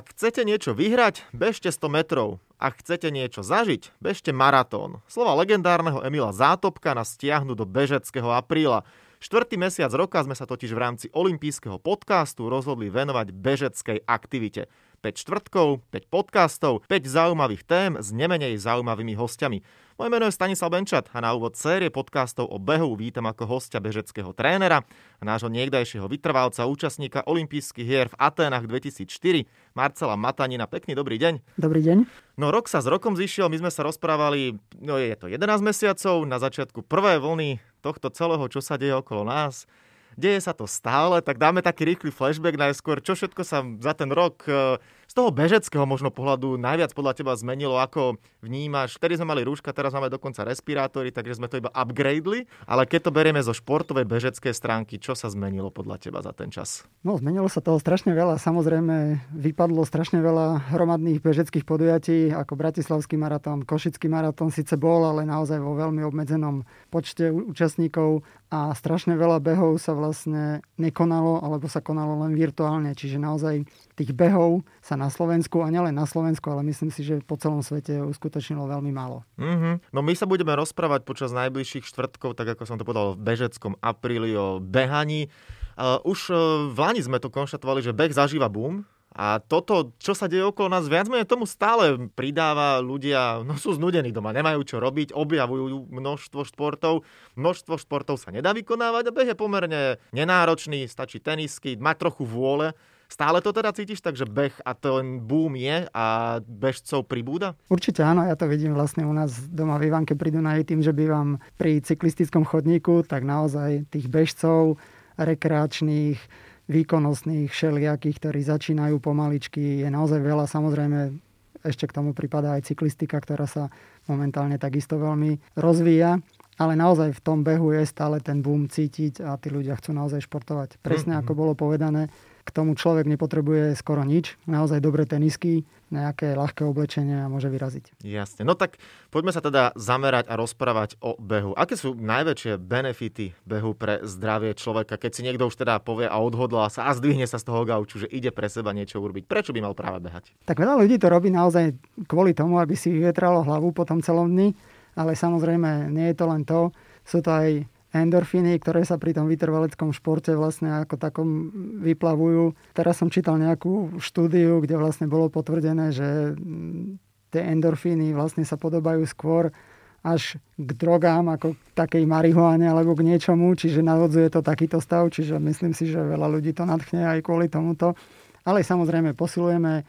Ak chcete niečo vyhrať, bežte 100 metrov. Ak chcete niečo zažiť, bežte maratón. Slova legendárneho Emila Zátopka nás stiahnu do bežeckého apríla. Štvrtý mesiac roka sme sa totiž v rámci olympijského podcastu rozhodli venovať bežeckej aktivite. 5 štvrtkov, 5 podcastov, 5 zaujímavých tém s nemenej zaujímavými hostiami. Moje meno je Stanislav Benčat a na úvod série podcastov o behu vítam ako hostia bežeckého trénera a nášho niekdajšieho vytrvalca, účastníka olympijských hier v Aténach 2004, Marcela Matanina. Pekný dobrý deň. Dobrý deň. No rok sa s rokom zišiel, my sme sa rozprávali, no je to 11 mesiacov, na začiatku prvej vlny tohto celého, čo sa deje okolo nás deje sa to stále, tak dáme taký rýchly flashback najskôr, čo všetko sa za ten rok e, z toho bežeckého možno pohľadu najviac podľa teba zmenilo, ako vnímaš. Vtedy sme mali rúška, teraz máme dokonca respirátory, takže sme to iba upgradeli, ale keď to berieme zo športovej bežeckej stránky, čo sa zmenilo podľa teba za ten čas? No, zmenilo sa toho strašne veľa. Samozrejme, vypadlo strašne veľa hromadných bežeckých podujatí, ako Bratislavský maratón, Košický maratón síce bol, ale naozaj vo veľmi obmedzenom počte účastníkov a strašne veľa behov sa vlastne nekonalo, alebo sa konalo len virtuálne. Čiže naozaj tých behov sa na Slovensku, a nielen na Slovensku, ale myslím si, že po celom svete uskutočnilo veľmi málo. Mm-hmm. No my sa budeme rozprávať počas najbližších štvrtkov, tak ako som to povedal, v bežeckom apríli o behaní. Už uh, v Lani sme to konštatovali, že beh zažíva boom, a toto, čo sa deje okolo nás, viac menej tomu stále pridáva ľudia, no sú znudení doma, nemajú čo robiť, objavujú množstvo športov. Množstvo športov sa nedá vykonávať a beh je pomerne nenáročný, stačí tenisky, mať trochu vôle. Stále to teda cítiš tak, že beh a ten boom je a bežcov pribúda? Určite áno, ja to vidím vlastne u nás doma v Ivanke pri Dunaji tým, že bývam pri cyklistickom chodníku, tak naozaj tých bežcov rekreačných, výkonnostných, všelijakých, ktorí začínajú pomaličky. Je naozaj veľa, samozrejme, ešte k tomu pripadá aj cyklistika, ktorá sa momentálne takisto veľmi rozvíja. Ale naozaj v tom behu je stále ten boom cítiť a tí ľudia chcú naozaj športovať. Presne mm-hmm. ako bolo povedané, k tomu človek nepotrebuje skoro nič. Naozaj dobré tenisky, nejaké ľahké oblečenie a môže vyraziť. Jasne. No tak poďme sa teda zamerať a rozprávať o behu. Aké sú najväčšie benefity behu pre zdravie človeka, keď si niekto už teda povie a odhodlá sa a zdvihne sa z toho gauču, že ide pre seba niečo urobiť? Prečo by mal práve behať? Tak veľa ľudí to robí naozaj kvôli tomu, aby si vyvetralo hlavu po tom celom dni, ale samozrejme nie je to len to. Sú to aj endorfíny, ktoré sa pri tom vytrvaleckom športe vlastne ako takom vyplavujú. Teraz som čítal nejakú štúdiu, kde vlastne bolo potvrdené, že tie endorfíny vlastne sa podobajú skôr až k drogám, ako k takej marihuane alebo k niečomu, čiže navodzuje to takýto stav, čiže myslím si, že veľa ľudí to nadchne aj kvôli tomuto. Ale samozrejme posilujeme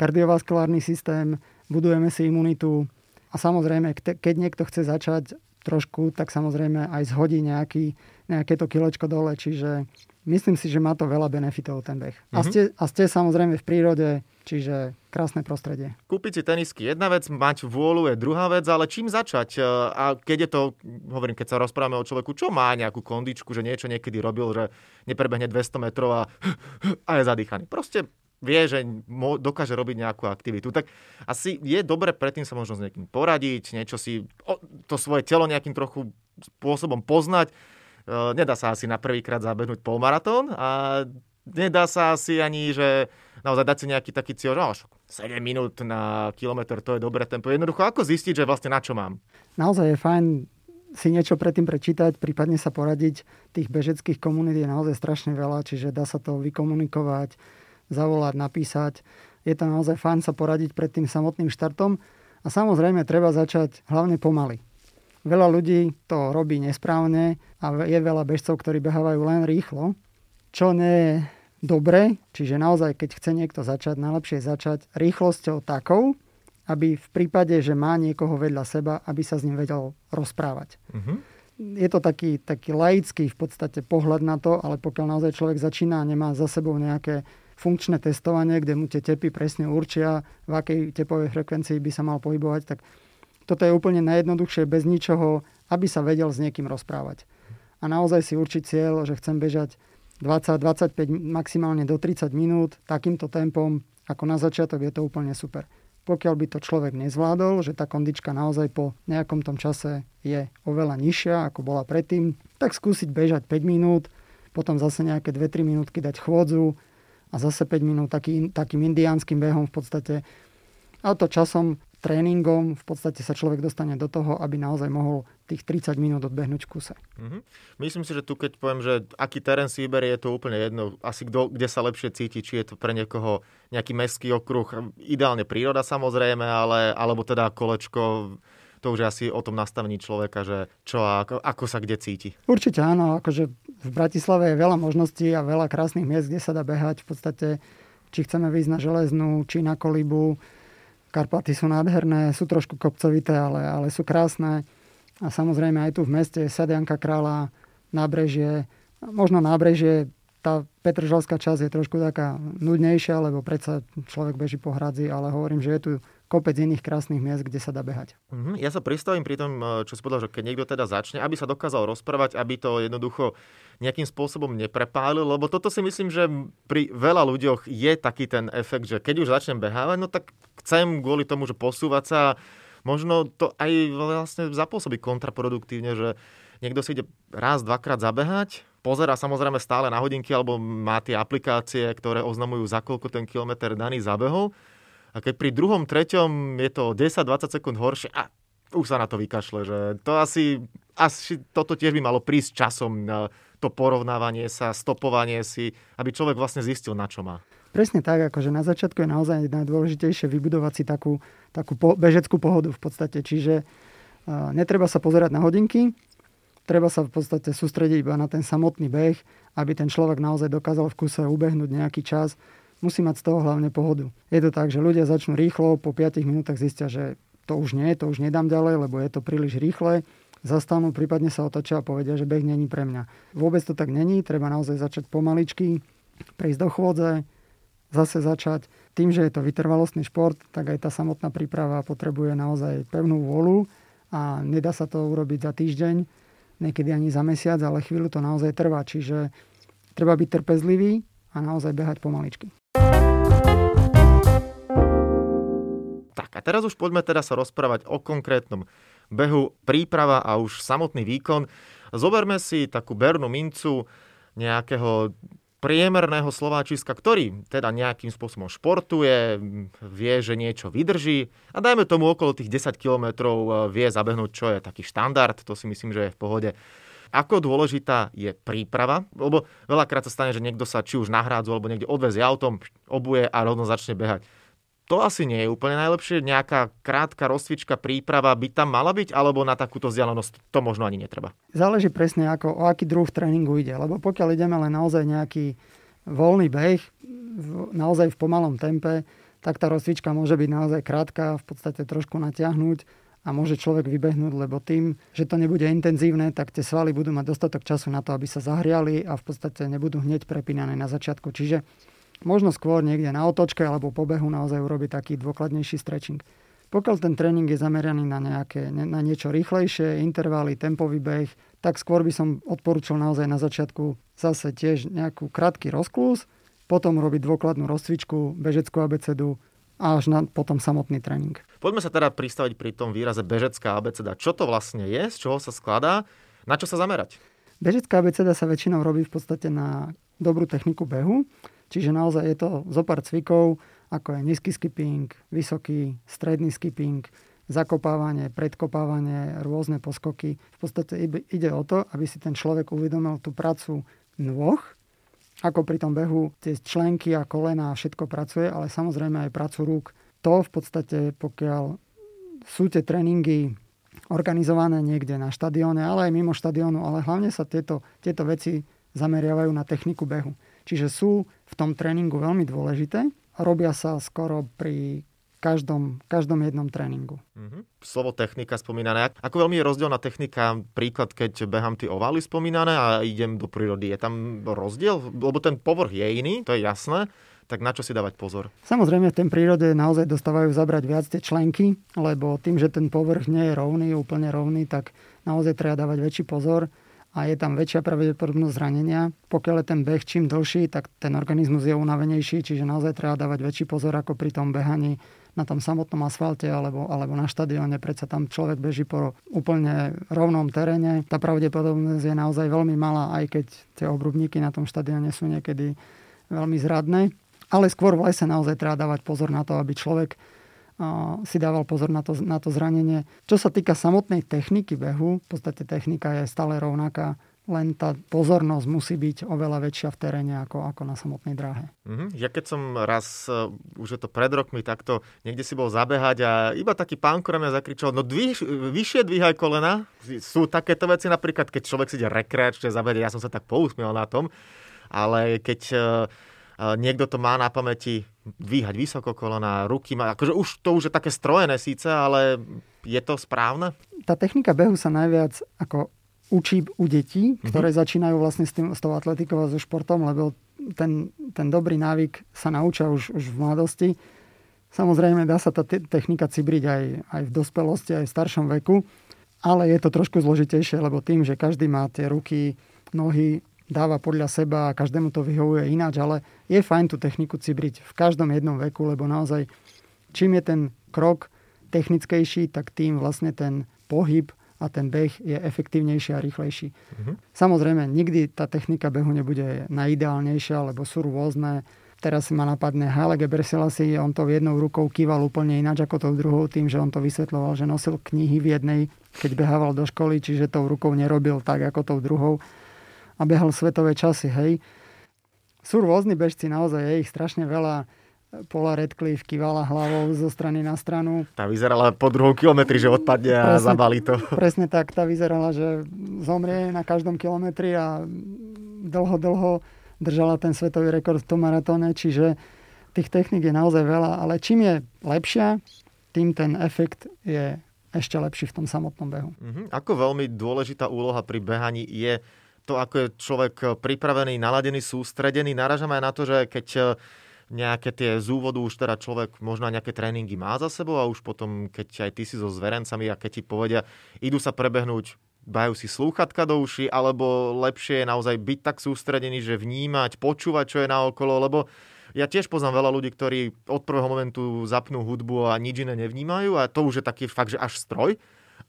kardiovaskulárny systém, budujeme si imunitu a samozrejme, keď niekto chce začať trošku, tak samozrejme aj zhodí nejaký, nejaké to kilečko dole. Čiže myslím si, že má to veľa benefitov ten beh. Mm-hmm. A, mhm. ste, a ste samozrejme v prírode, čiže krásne prostredie. Kúpiť si tenisky jedna vec, mať vôľu je druhá vec, ale čím začať? E, a keď je to, hovorím, keď sa rozprávame o človeku, čo má nejakú kondičku, že niečo niekedy robil, že neprebehne 200 metrov a, a je zadýchaný. Proste vie, že dokáže robiť nejakú aktivitu. Tak asi je dobre predtým sa možno s niekým poradiť, niečo si, to svoje telo nejakým trochu spôsobom poznať. E, nedá sa asi na prvýkrát zabehnúť polmaratón a nedá sa asi ani, že naozaj dať si nejaký taký cieľ, že 7 minút na kilometr, to je dobré tempo. Jednoducho, ako zistiť, že vlastne na čo mám? Naozaj je fajn si niečo predtým prečítať, prípadne sa poradiť. Tých bežeckých komunít je naozaj strašne veľa, čiže dá sa to vykomunikovať zavolať, napísať. Je to naozaj fajn sa poradiť pred tým samotným štartom a samozrejme treba začať hlavne pomaly. Veľa ľudí to robí nesprávne a je veľa bežcov, ktorí behávajú len rýchlo, čo nie je dobre, čiže naozaj, keď chce niekto začať, najlepšie je začať rýchlosťou takou, aby v prípade, že má niekoho vedľa seba, aby sa s ním vedel rozprávať. Mm-hmm. Je to taký, taký laický v podstate pohľad na to, ale pokiaľ naozaj človek začína a nemá za sebou nejaké funkčné testovanie, kde mu tie tepy presne určia, v akej tepovej frekvencii by sa mal pohybovať, tak toto je úplne najjednoduchšie bez ničoho, aby sa vedel s niekým rozprávať. A naozaj si určiť cieľ, že chcem bežať 20-25, maximálne do 30 minút takýmto tempom, ako na začiatok je to úplne super. Pokiaľ by to človek nezvládol, že tá kondička naozaj po nejakom tom čase je oveľa nižšia, ako bola predtým, tak skúsiť bežať 5 minút, potom zase nejaké 2-3 minútky dať chôdzu, a zase 5 minút taký, takým indiánskym behom v podstate. A to časom, tréningom v podstate sa človek dostane do toho, aby naozaj mohol tých 30 minút odbehnúť v kuse. Mm-hmm. Myslím si, že tu keď poviem, že aký terén si vyberie, je to úplne jedno. Asi kdo, kde sa lepšie cíti, či je to pre niekoho nejaký mestský okruh, ideálne príroda samozrejme, ale, alebo teda kolečko to už asi o tom nastavení človeka, že čo a ako, ako sa kde cíti. Určite áno, akože v Bratislave je veľa možností a veľa krásnych miest, kde sa dá behať. V podstate, či chceme výjsť na železnú, či na kolibu. Karpaty sú nádherné, sú trošku kopcovité, ale, ale sú krásne. A samozrejme aj tu v meste Sadianka kráľa, nábrežie. Možno nábrežie, tá Petržalská časť je trošku taká nudnejšia, lebo predsa človek beží po hradzi, ale hovorím, že je tu kopec iných krásnych miest, kde sa dá behať. Mm-hmm. Ja sa pristavím pri tom, eh, čo si povedal, že keď niekto teda začne, aby sa dokázal rozprávať, aby to jednoducho nejakým spôsobom neprepálil, lebo toto si myslím, že pri veľa ľuďoch je taký ten efekt, že keď už začnem behávať, no tak chcem kvôli tomu, že posúvať sa, možno to aj vlastne zapôsobí kontraproduktívne, že niekto si ide raz, dvakrát zabehať, pozera samozrejme stále na hodinky alebo má tie aplikácie, ktoré oznamujú za koľko ten kilometr daný zabehol a keď pri druhom, treťom je to 10-20 sekúnd horšie, a už sa na to vykašle, že to asi, asi toto tiež by malo prísť časom, to porovnávanie sa, stopovanie si, aby človek vlastne zistil, na čo má. Presne tak, akože na začiatku je naozaj najdôležitejšie vybudovať si takú, takú po, bežeckú pohodu v podstate. Čiže uh, netreba sa pozerať na hodinky, treba sa v podstate sústrediť iba na ten samotný beh, aby ten človek naozaj dokázal v kuse ubehnúť nejaký čas musí mať z toho hlavne pohodu. Je to tak, že ľudia začnú rýchlo, po 5 minútach zistia, že to už nie, to už nedám ďalej, lebo je to príliš rýchle, zastanú, prípadne sa otočia a povedia, že beh není pre mňa. Vôbec to tak není, treba naozaj začať pomaličky, prejsť do chôdze, zase začať. Tým, že je to vytrvalostný šport, tak aj tá samotná príprava potrebuje naozaj pevnú vôľu a nedá sa to urobiť za týždeň, niekedy ani za mesiac, ale chvíľu to naozaj trvá. Čiže treba byť trpezlivý a naozaj behať pomaličky. Tak a teraz už poďme teda sa rozprávať o konkrétnom behu, príprava a už samotný výkon. Zoberme si takú bernú mincu nejakého priemerného Slováčiska, ktorý teda nejakým spôsobom športuje, vie, že niečo vydrží a dajme tomu okolo tých 10 kilometrov e, vie zabehnúť, čo je taký štandard, to si myslím, že je v pohode. Ako dôležitá je príprava, lebo veľakrát sa stane, že niekto sa či už nahrádzu alebo niekde odvezie autom, obuje a rovno začne behať. To asi nie je úplne najlepšie. Nejaká krátka rozcvička, príprava by tam mala byť, alebo na takúto vzdialenosť to možno ani netreba. Záleží presne, ako, o aký druh tréningu ide. Lebo pokiaľ ideme len naozaj nejaký voľný beh, naozaj v pomalom tempe, tak tá rozcvička môže byť naozaj krátka, v podstate trošku natiahnuť a môže človek vybehnúť, lebo tým, že to nebude intenzívne, tak tie svaly budú mať dostatok času na to, aby sa zahriali a v podstate nebudú hneď prepínané na začiatku. Čiže možno skôr niekde na otočke alebo po behu naozaj urobiť taký dôkladnejší stretching. Pokiaľ ten tréning je zameraný na, nejaké, na niečo rýchlejšie, intervaly, tempový beh, tak skôr by som odporúčal naozaj na začiatku zase tiež nejakú krátky rozklus, potom robiť dôkladnú rozcvičku, bežeckú abecedu, a až na potom samotný tréning. Poďme sa teda pristaviť pri tom výraze bežecká abeceda. Čo to vlastne je, z čoho sa skladá, na čo sa zamerať? Bežecká abeceda sa väčšinou robí v podstate na dobrú techniku behu, čiže naozaj je to zo pár cvikov, ako je nízky skipping, vysoký, stredný skipping, zakopávanie, predkopávanie, rôzne poskoky. V podstate ide o to, aby si ten človek uvedomil tú prácu nôh, ako pri tom behu tie členky a kolena a všetko pracuje, ale samozrejme aj prácu rúk. To v podstate, pokiaľ sú tie tréningy organizované niekde na štadióne, ale aj mimo štadiónu, ale hlavne sa tieto, tieto veci zameriavajú na techniku behu. Čiže sú v tom tréningu veľmi dôležité. Robia sa skoro pri každom, každom jednom tréningu. Mm-hmm. Slovo technika spomínané. Ako veľmi je rozdielna technika, príklad, keď behám tie ovály spomínané a idem do prírody. Je tam rozdiel? Lebo ten povrch je iný, to je jasné. Tak na čo si dávať pozor? Samozrejme, v tej prírode naozaj dostávajú zabrať viac tie členky, lebo tým, že ten povrch nie je rovný, úplne rovný, tak naozaj treba dávať väčší pozor a je tam väčšia pravdepodobnosť zranenia. Pokiaľ je ten beh čím dlhší, tak ten organizmus je unavenejší, čiže naozaj treba dávať väčší pozor ako pri tom behaní na tom samotnom asfalte alebo, alebo na štadióne, predsa tam človek beží po úplne rovnom teréne. Tá pravdepodobnosť je naozaj veľmi malá, aj keď tie obrubníky na tom štadióne sú niekedy veľmi zradné. Ale skôr v lese naozaj treba dávať pozor na to, aby človek si dával pozor na to, na to zranenie. Čo sa týka samotnej techniky behu, v podstate technika je stále rovnaká len tá pozornosť musí byť oveľa väčšia v teréne ako, ako na samotnej dráhe. Mm-hmm. Ja keď som raz, uh, už je to pred rokmi, takto niekde si bol zabehať a iba taký pán mňa zakričal, no dvih, vyššie dvíhaj kolena. Sú takéto veci napríklad, keď človek si ide rekreačne zabehať, ja som sa tak pousmiel na tom, ale keď uh, niekto to má na pamäti, dvíhať vysoko kolena, ruky má, akože už to už je také strojené síce, ale je to správne? Tá technika behu sa najviac ako učí u detí, mhm. ktoré mm-hmm. začínajú vlastne s, tým, s tou atletikou a so športom, lebo ten, ten dobrý návyk sa naučia už, už v mladosti. Samozrejme, dá sa tá te- technika cibriť aj, aj v dospelosti, aj v staršom veku, ale je to trošku zložitejšie, lebo tým, že každý má tie ruky, nohy, dáva podľa seba a každému to vyhovuje ináč, ale je fajn tú techniku cibriť v každom jednom veku, lebo naozaj čím je ten krok technickejší, tak tým vlastne ten pohyb a ten beh je efektívnejší a rýchlejší. Mm-hmm. Samozrejme, nikdy tá technika behu nebude najideálnejšia, lebo sú rôzne. Teraz si ma napadne Haile Gebrselassie, on to jednou rukou kýval úplne ináč ako tou druhou, tým, že on to vysvetloval, že nosil knihy v jednej, keď behával do školy, čiže tou rukou nerobil tak ako tou druhou a behal svetové časy, hej. Sú rôzni bežci, naozaj je ich strašne veľa Paula Redcliffe kývala hlavou zo strany na stranu. Tá vyzerala po druhom kilometri, že odpadne a presne, zabalí to. Presne tak, tá vyzerala, že zomrie na každom kilometri a dlho, dlho držala ten svetový rekord v tom maratóne, čiže tých technik je naozaj veľa, ale čím je lepšia, tým ten efekt je ešte lepší v tom samotnom behu. Mm-hmm. Ako veľmi dôležitá úloha pri behaní je to, ako je človek pripravený, naladený, sústredený. Naražam aj na to, že keď nejaké tie z úvodu už teda človek možno aj nejaké tréningy má za sebou a už potom, keď aj ty si so zverencami a keď ti povedia, idú sa prebehnúť dajú si slúchatka do uši, alebo lepšie je naozaj byť tak sústredený, že vnímať, počúvať, čo je naokolo, lebo ja tiež poznám veľa ľudí, ktorí od prvého momentu zapnú hudbu a nič iné nevnímajú a to už je taký fakt, že až stroj.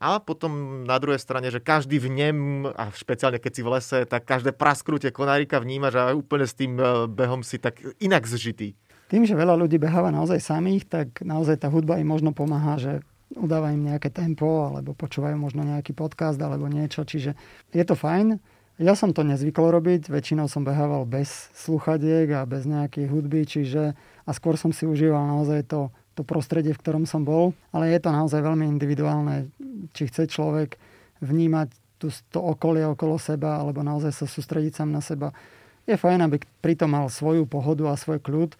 A potom na druhej strane, že každý v nem, a špeciálne keď si v lese, tak každé prasknutie konárika vníma, že úplne s tým e, behom si tak inak zžitý. Tým, že veľa ľudí beháva naozaj samých, tak naozaj tá hudba im možno pomáha, že udáva im nejaké tempo, alebo počúvajú možno nejaký podcast, alebo niečo, čiže je to fajn. Ja som to nezvykol robiť, väčšinou som behával bez sluchadiek a bez nejakej hudby, čiže a skôr som si užíval naozaj to to prostredie, v ktorom som bol, ale je to naozaj veľmi individuálne, či chce človek vnímať tú, to okolie okolo seba, alebo naozaj sa sústrediť sám na seba. Je fajn, aby pritom mal svoju pohodu a svoj kľud,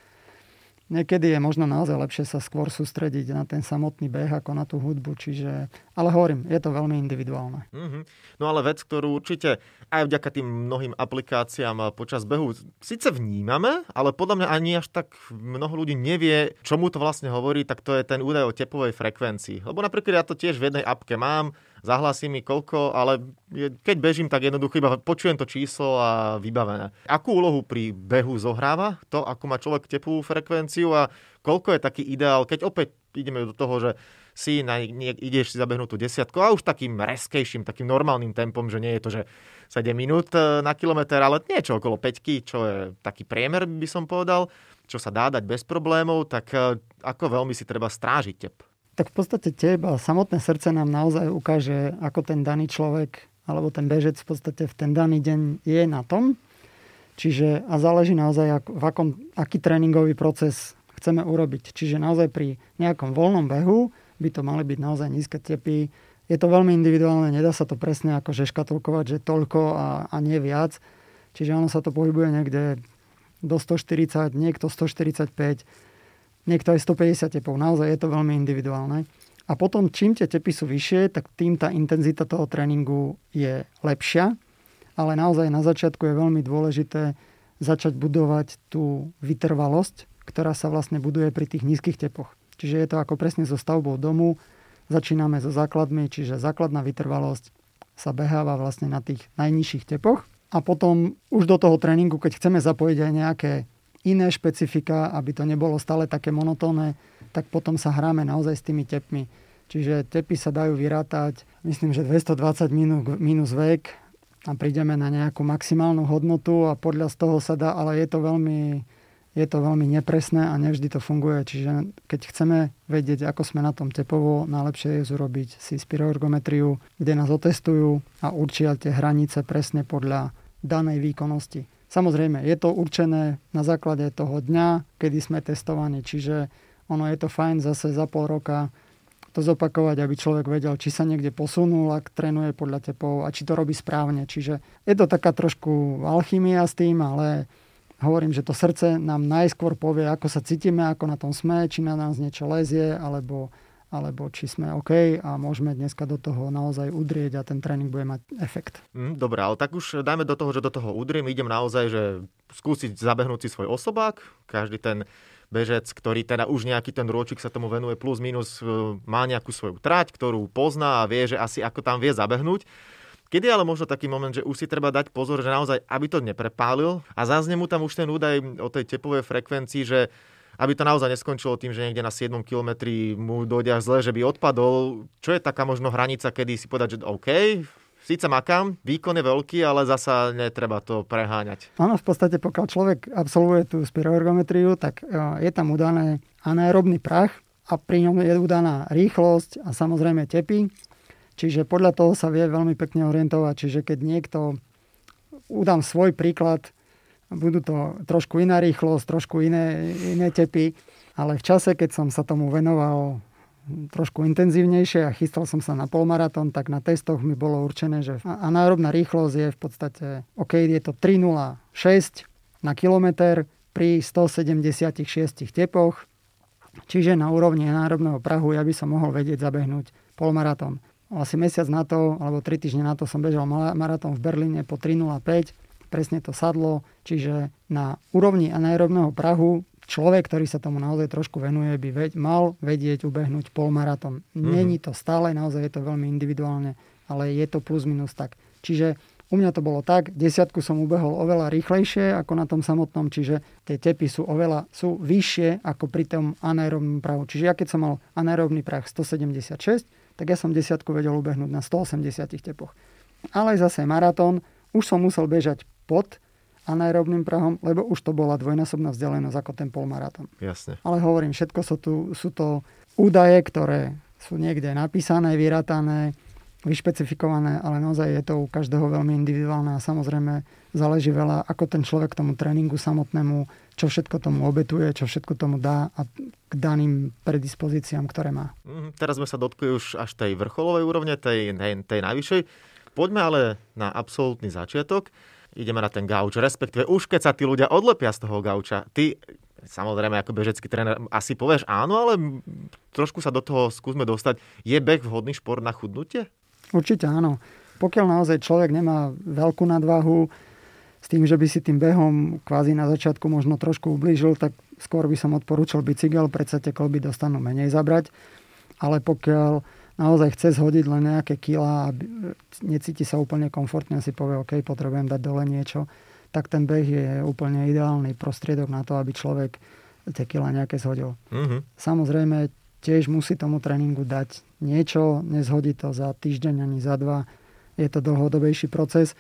Niekedy je možno naozaj lepšie sa skôr sústrediť na ten samotný beh ako na tú hudbu, čiže... Ale hovorím, je to veľmi individuálne. Mm-hmm. No ale vec, ktorú určite aj vďaka tým mnohým aplikáciám počas behu síce vnímame, ale podľa mňa ani až tak mnoho ľudí nevie, čomu to vlastne hovorí, tak to je ten údaj o tepovej frekvencii. Lebo napríklad ja to tiež v jednej apke mám, zahlasí mi koľko, ale keď bežím, tak jednoducho iba počujem to číslo a vybavené. Akú úlohu pri behu zohráva to, ako má človek tepovú frekvenciu a koľko je taký ideál, keď opäť ideme do toho, že si na, nie, ideš si zabehnúť tú desiatku a už takým reskejším, takým normálnym tempom, že nie je to, že 7 minút e, na kilometr, ale niečo okolo 5, čo je taký priemer, by som povedal, čo sa dá dať bez problémov, tak e, ako veľmi si treba strážiť tep? Tak v podstate teba samotné srdce nám naozaj ukáže, ako ten daný človek alebo ten bežec v podstate v ten daný deň je na tom. Čiže a záleží naozaj, v akom, aký tréningový proces chceme urobiť. Čiže naozaj pri nejakom voľnom behu by to mali byť naozaj nízke tepy. Je to veľmi individuálne, nedá sa to presne akože škatulkovať, že toľko a, a nie viac. Čiže ono sa to pohybuje niekde do 140, niekto 145, niekto aj 150 tepov. Naozaj je to veľmi individuálne. A potom, čím tie tepy sú vyššie, tak tým tá intenzita toho tréningu je lepšia. Ale naozaj na začiatku je veľmi dôležité začať budovať tú vytrvalosť, ktorá sa vlastne buduje pri tých nízkych tepoch. Čiže je to ako presne so stavbou domu. Začíname so základmi, čiže základná vytrvalosť sa beháva vlastne na tých najnižších tepoch. A potom už do toho tréningu, keď chceme zapojiť aj nejaké iné špecifika, aby to nebolo stále také monotónne, tak potom sa hráme naozaj s tými tepmi. Čiže tepy sa dajú vyrátať, myslím, že 220 minus, minus vek, a prídeme na nejakú maximálnu hodnotu a podľa z toho sa dá, ale je to veľmi, je to veľmi nepresné a nevždy to funguje. Čiže keď chceme vedieť, ako sme na tom tepovo, najlepšie je urobiť si spiroergometriu, kde nás otestujú a určia tie hranice presne podľa danej výkonnosti. Samozrejme, je to určené na základe toho dňa, kedy sme testovaní, čiže ono je to fajn zase za pol roka to zopakovať, aby človek vedel, či sa niekde posunul, ak trénuje podľa tepov a či to robí správne. Čiže je to taká trošku alchymia s tým, ale hovorím, že to srdce nám najskôr povie, ako sa cítime, ako na tom sme, či na nás niečo lezie, alebo, alebo či sme OK a môžeme dneska do toho naozaj udrieť a ten tréning bude mať efekt. Mm, Dobre, ale tak už dajme do toho, že do toho udriem, idem naozaj, že skúsiť zabehnúť si svoj osobák, každý ten bežec, ktorý teda už nejaký ten rôčik sa tomu venuje plus minus, e, má nejakú svoju trať, ktorú pozná a vie, že asi ako tam vie zabehnúť. Kedy ale možno taký moment, že už si treba dať pozor, že naozaj, aby to neprepálil a zaznie mu tam už ten údaj o tej tepovej frekvencii, že aby to naozaj neskončilo tým, že niekde na 7 kilometri mu dojde až zle, že by odpadol. Čo je taká možno hranica, kedy si povedať, že OK, síce makám, výkon je veľký, ale zasa netreba to preháňať. Áno, v podstate pokiaľ človek absolvuje tú spiroergometriu, tak e, je tam udané anaerobný prach a pri ňom je udaná rýchlosť a samozrejme tepy. Čiže podľa toho sa vie veľmi pekne orientovať. Čiže keď niekto, udám svoj príklad, budú to trošku iná rýchlosť, trošku iné, iné tepy, ale v čase, keď som sa tomu venoval trošku intenzívnejšie a chystal som sa na polmaratón, tak na testoch mi bolo určené, že anaerobná rýchlosť je v podstate, OK, je to 3,06 na kilometr pri 176 tepoch, čiže na úrovni anaerobného prahu ja by som mohol vedieť zabehnúť polmaratón. Asi mesiac na to, alebo 3 týždne na to som bežal maratón v Berlíne po 3,05, presne to sadlo, čiže na úrovni anaerobného prahu človek, ktorý sa tomu naozaj trošku venuje, by veď, mal vedieť ubehnúť polmaratón. Mm-hmm. Není to stále, naozaj je to veľmi individuálne, ale je to plus minus tak. Čiže u mňa to bolo tak, desiatku som ubehol oveľa rýchlejšie ako na tom samotnom, čiže tie tepy sú oveľa sú vyššie ako pri tom anaerobnom prahu. Čiže ja keď som mal anaerobný prach 176, tak ja som desiatku vedel ubehnúť na 180 tepoch. Ale zase maratón, už som musel bežať pod anaerobným prahom, lebo už to bola dvojnásobná vzdialenosť ako ten polmaratón. Jasne. Ale hovorím, všetko sú, tu, sú to údaje, ktoré sú niekde napísané, vyratané, vyšpecifikované, ale naozaj je to u každého veľmi individuálne a samozrejme záleží veľa, ako ten človek tomu tréningu samotnému, čo všetko tomu obetuje, čo všetko tomu dá a k daným predispozíciám, ktoré má. Mm, teraz sme sa dotkli už až tej vrcholovej úrovne, tej, tej, tej najvyššej. Poďme ale na absolútny začiatok ideme na ten gauč, respektíve už keď sa tí ľudia odlepia z toho gauča, ty samozrejme ako bežecký tréner asi povieš áno, ale trošku sa do toho skúsme dostať. Je beh vhodný šport na chudnutie? Určite áno. Pokiaľ naozaj človek nemá veľkú nadvahu, s tým, že by si tým behom kvázi na začiatku možno trošku ublížil, tak skôr by som odporúčal bicykel, predsa tie kolby dostanú menej zabrať. Ale pokiaľ naozaj chce zhodiť len nejaké kila a necíti sa úplne komfortne a si povie, OK, potrebujem dať dole niečo, tak ten beh je úplne ideálny prostriedok na to, aby človek tie kila nejaké zhodil. Mm-hmm. Samozrejme, tiež musí tomu tréningu dať niečo, nezhodí to za týždeň ani za dva. Je to dlhodobejší proces,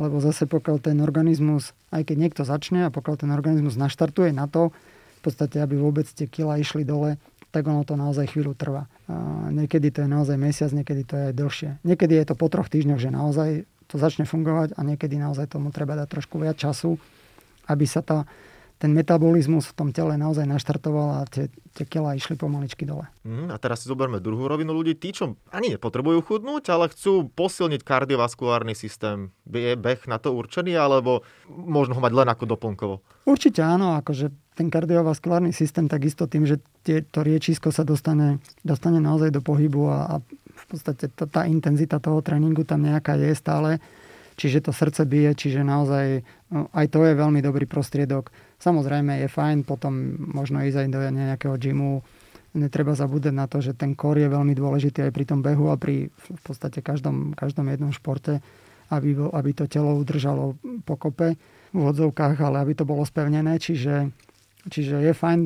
lebo zase pokiaľ ten organizmus, aj keď niekto začne a pokiaľ ten organizmus naštartuje na to, v podstate, aby vôbec tie kila išli dole, tak ono to naozaj chvíľu trvá. A niekedy to je naozaj mesiac, niekedy to je aj dlhšie. Niekedy je to po troch týždňoch, že naozaj to začne fungovať a niekedy naozaj tomu treba dať trošku viac času, aby sa tá, ten metabolizmus v tom tele naozaj naštartoval a tie, tie kila išli pomaličky dole. Mm, a teraz si zoberme druhú rovinu ľudí. Tí, čo ani nepotrebujú chudnúť, ale chcú posilniť kardiovaskulárny systém. Je beh na to určený, alebo možno ho mať len ako doplnkovo? Určite áno, akože ten kardiovaskulárny systém takisto tým, že tie, to riečisko sa dostane, dostane naozaj do pohybu a, a v podstate to, tá intenzita toho tréningu tam nejaká je stále, čiže to srdce bije, čiže naozaj no, aj to je veľmi dobrý prostriedok. Samozrejme je fajn potom možno ísť aj do nejakého gymu, netreba zabúdať na to, že ten kor je veľmi dôležitý aj pri tom behu a pri v podstate každom, každom jednom športe, aby, aby to telo udržalo pokope v odzovkách, ale aby to bolo spevnené, čiže Čiže je fajn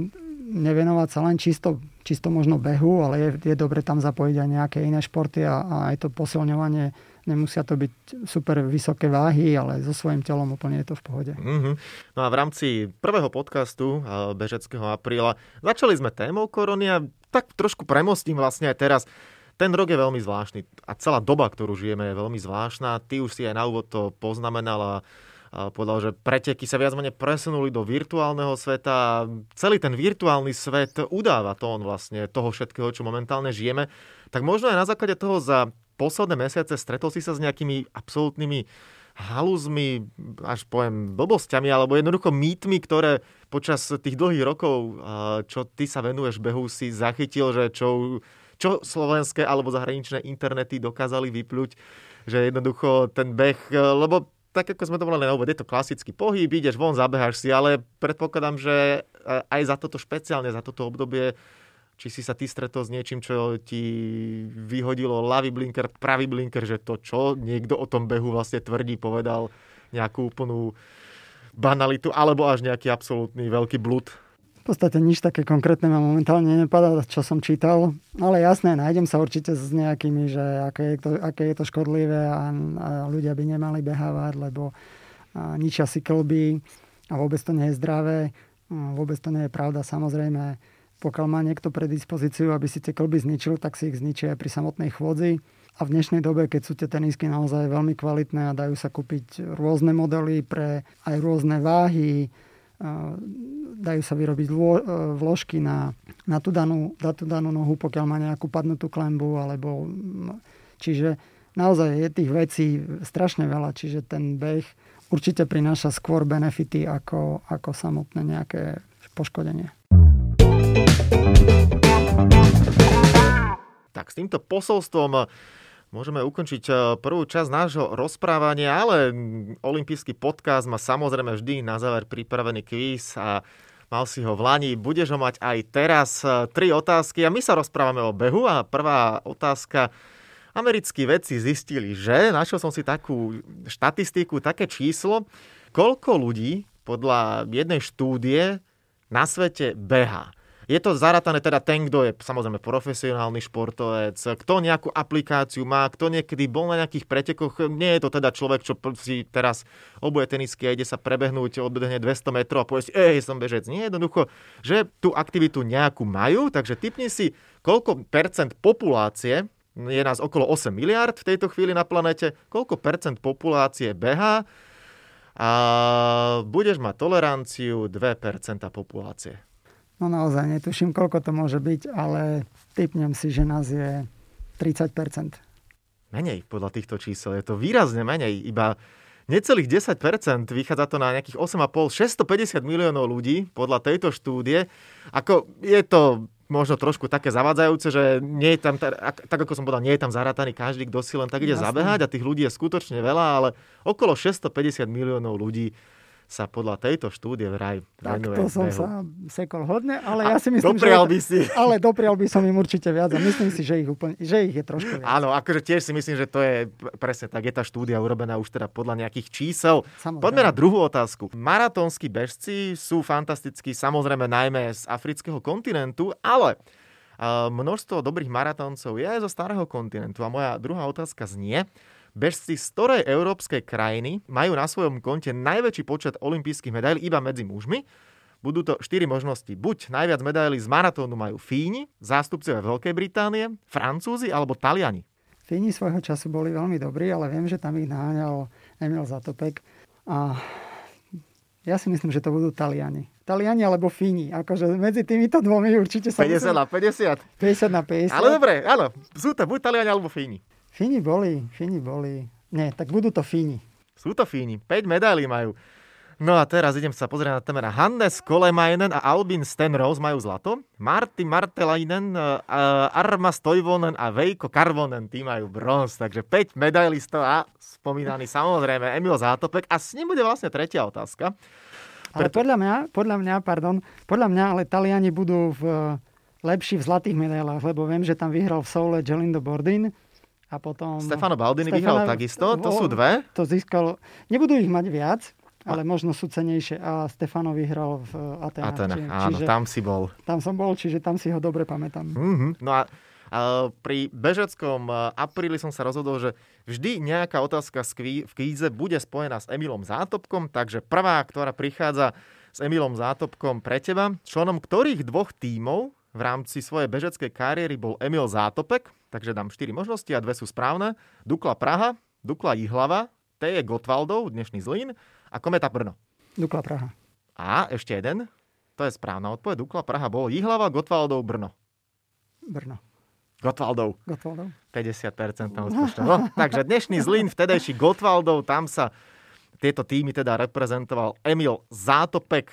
nevenovať sa len čisto, čisto možno behu, ale je, je dobre tam zapojiť aj nejaké iné športy a, a aj to posilňovanie Nemusia to byť super vysoké váhy, ale so svojím telom úplne je to v pohode. Mm-hmm. No a v rámci prvého podcastu Bežeckého apríla začali sme témou korony a tak trošku premostím vlastne aj teraz. Ten rok je veľmi zvláštny a celá doba, ktorú žijeme, je veľmi zvláštna. Ty už si aj na úvod to poznamenal a povedal, že preteky sa viac menej presunuli do virtuálneho sveta celý ten virtuálny svet udáva tón vlastne toho všetkého, čo momentálne žijeme. Tak možno aj na základe toho za posledné mesiace stretol si sa s nejakými absolútnymi halúzmi, až poviem blbosťami, alebo jednoducho mýtmi, ktoré počas tých dlhých rokov, čo ty sa venuješ behu, si zachytil, že čo, čo slovenské alebo zahraničné internety dokázali vypľuť, že jednoducho ten beh, lebo tak ako sme to volali na úvod, je to klasický pohyb, ideš von, zabeháš si, ale predpokladám, že aj za toto špeciálne, za toto obdobie či si sa ty stretol s niečím, čo ti vyhodilo ľavý blinker, pravý blinker, že to čo niekto o tom behu vlastne tvrdí, povedal nejakú úplnú banalitu, alebo až nejaký absolútny veľký blud. V podstate nič také konkrétne ma momentálne nepadá, čo som čítal, ale jasné, nájdem sa určite s nejakými, že aké je to, aké je to škodlivé a, a ľudia by nemali behávať, lebo a, ničia si klby a vôbec to nie je zdravé, vôbec to nie je pravda, samozrejme pokiaľ má niekto predispozíciu, aby si tie klby zničil, tak si ich zničí aj pri samotnej chôdzi. A v dnešnej dobe, keď sú tie tenisky naozaj veľmi kvalitné a dajú sa kúpiť rôzne modely pre aj rôzne váhy, dajú sa vyrobiť vložky na, na, tú danú, na tú danú nohu, pokiaľ má nejakú padnutú klembu, alebo... Čiže naozaj je tých vecí strašne veľa, čiže ten beh určite prináša skôr benefity ako, ako samotné nejaké poškodenie. Tak s týmto posolstvom môžeme ukončiť eh, prvú časť nášho rozprávania, ale olimpijský podcast má samozrejme vždy na záver pripravený kvíz a mal si ho v Lani, budeš ho mať aj teraz. Eh, tri otázky a my sa rozprávame o behu a prvá otázka. Americkí vedci zistili, že, našiel som si takú štatistiku, také číslo, koľko ľudí podľa jednej štúdie na svete beha. Je to zaratané teda ten, kto je samozrejme profesionálny športovec, kto nejakú aplikáciu má, kto niekedy bol na nejakých pretekoch. Nie je to teda človek, čo si teraz oboje tenisky a ide sa prebehnúť, odbehne 200 metrov a povie si, ej, som bežec. Nie, jednoducho, že tú aktivitu nejakú majú, takže typni si, koľko percent populácie, je nás okolo 8 miliard v tejto chvíli na planete, koľko percent populácie beha a budeš mať toleranciu 2% populácie. No naozaj netuším, koľko to môže byť, ale typnem si, že nás je 30%. Menej podľa týchto čísel. Je to výrazne menej. Iba necelých 10%, vychádza to na nejakých 8,5, 650 miliónov ľudí podľa tejto štúdie. Ako je to možno trošku také zavadzajúce, že nie je tam, tak ako som povedal, nie je tam zarataný každý, kto si len tak ide Jasne. zabehať a tých ľudí je skutočne veľa, ale okolo 650 miliónov ľudí sa podľa tejto štúdie vraj Tak to som behu. sa sekol hodne, ale a ja si myslím, doprial že... by si. Ale doprial by som im určite viac a myslím si, že ich, úplne, že ich je trošku viac. Áno, akože tiež si myslím, že to je presne tak. Je tá štúdia urobená už teda podľa nejakých čísel. Samozrejme. Poďme na druhú otázku. Maratónsky bežci sú fantastickí samozrejme najmä z afrického kontinentu, ale množstvo dobrých maratóncov je aj zo starého kontinentu. A moja druhá otázka znie, Bežci z ktorej európskej krajiny majú na svojom konte najväčší počet olympijských medailí iba medzi mužmi. Budú to štyri možnosti. Buď najviac medailí z maratónu majú Fíni, zástupcovia Veľkej Británie, Francúzi alebo Taliani. Fíni svojho času boli veľmi dobrí, ale viem, že tam ich naháňal Emil Zatopek. A ja si myslím, že to budú Taliani. Taliani alebo Fíni. Akože medzi týmito dvomi určite sa... 50 musím... na 50. 50 na 50. Ale dobre, áno. Sú to buď Taliani alebo Fíni. Fíni boli, Fíni boli. Nie, tak budú to Fíni. Sú to Fíni. 5 medailí majú. No a teraz idem sa pozrieť na témera. Hannes Kolemainen a Albin Stenrose majú zlato. Marty Martelainen, uh, Arma Stojvonen a Veiko Karvonen, tí majú bronz. Takže 5 medailí z toho a spomínaný samozrejme Emil Zátopek. A s ním bude vlastne tretia otázka. Ale podľa mňa, podľa mňa, pardon, podľa mňa ale Taliani budú v, lepší v zlatých medailách, lebo viem, že tam vyhral v Soule Gelindo Bordin a potom... Stefano Baldini Stefano, vyhral takisto, to sú dve. To získal, nebudú ich mať viac, ale možno sú cenejšie. A Stefano vyhral v Atenách. Atenách, áno, čiže, tam si bol. Tam som bol, čiže tam si ho dobre pamätám. Mm-hmm. No a Pri bežeckom apríli som sa rozhodol, že vždy nejaká otázka v kvíze bude spojená s Emilom Zátopkom, takže prvá, ktorá prichádza s Emilom Zátopkom pre teba, členom ktorých dvoch tímov v rámci svojej bežeckej kariéry bol Emil Zátopek, takže dám 4 možnosti a dve sú správne. Dukla Praha, Dukla Jihlava, T je Gotwaldov, dnešný Zlín a Kometa Brno. Dukla Praha. A ešte jeden, to je správna odpoveď. Dukla Praha bol Jihlava, Gotwaldov, Brno. Brno. Gotwaldov. Gotwaldov. 50% úspešnosť. No, takže dnešný Zlín, vtedejší Gotwaldov, tam sa tieto týmy teda reprezentoval Emil Zátopek.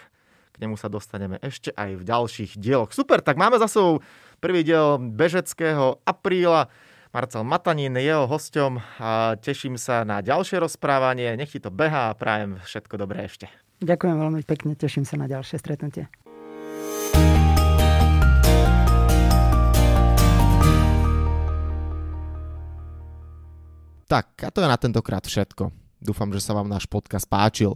K nemu sa dostaneme ešte aj v ďalších dieloch. Super, tak máme za sebou prvý diel Bežeckého apríla. Marcel Matanín je jeho hosťom a teším sa na ďalšie rozprávanie. Nech ti to beha a prajem všetko dobré ešte. Ďakujem veľmi pekne, teším sa na ďalšie stretnutie. Tak, a to je na tentokrát všetko. Dúfam, že sa vám náš podcast páčil.